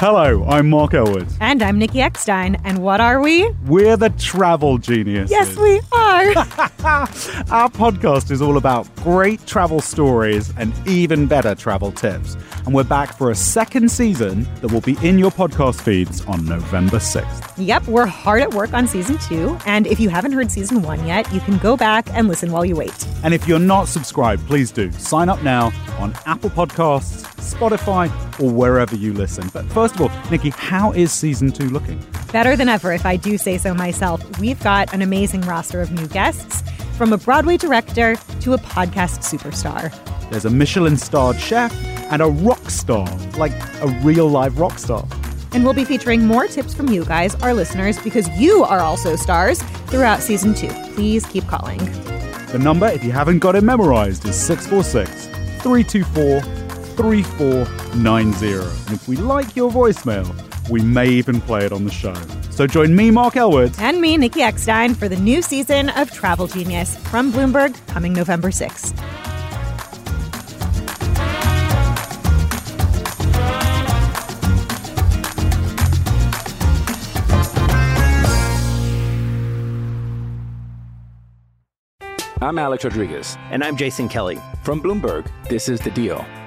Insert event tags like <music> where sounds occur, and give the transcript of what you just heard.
Hello, I'm Mark Ellwood. And I'm Nikki Ekstein. And what are we? We're the travel geniuses. Yes, we are. <laughs> <laughs> Our podcast is all about great travel stories and even better travel tips. And we're back for a second season that will be in your podcast feeds on November 6th. yep, we're hard at work on season two. And if you haven't heard season one yet, you can go back and listen while you wait. And if you're not subscribed, please do. Sign up now on Apple Podcasts, Spotify, or wherever you listen. But first of all, Nikki, how is season two looking? Better than ever, if I do say so myself. We've got an amazing roster of new guests, from a Broadway director to a podcast superstar. There's a Michelin starred chef and a rock star, like a real live rock star. And we'll be featuring more tips from you guys, our listeners, because you are also stars throughout season two. Please keep calling. The number, if you haven't got it memorized, is 646 324 3490. And if we like your voicemail, we may even play it on the show. So join me, Mark Ellwood. And me, Nikki Ekstein, for the new season of Travel Genius from Bloomberg coming November 6th. I'm Alex Rodriguez. And I'm Jason Kelly. From Bloomberg, this is The Deal.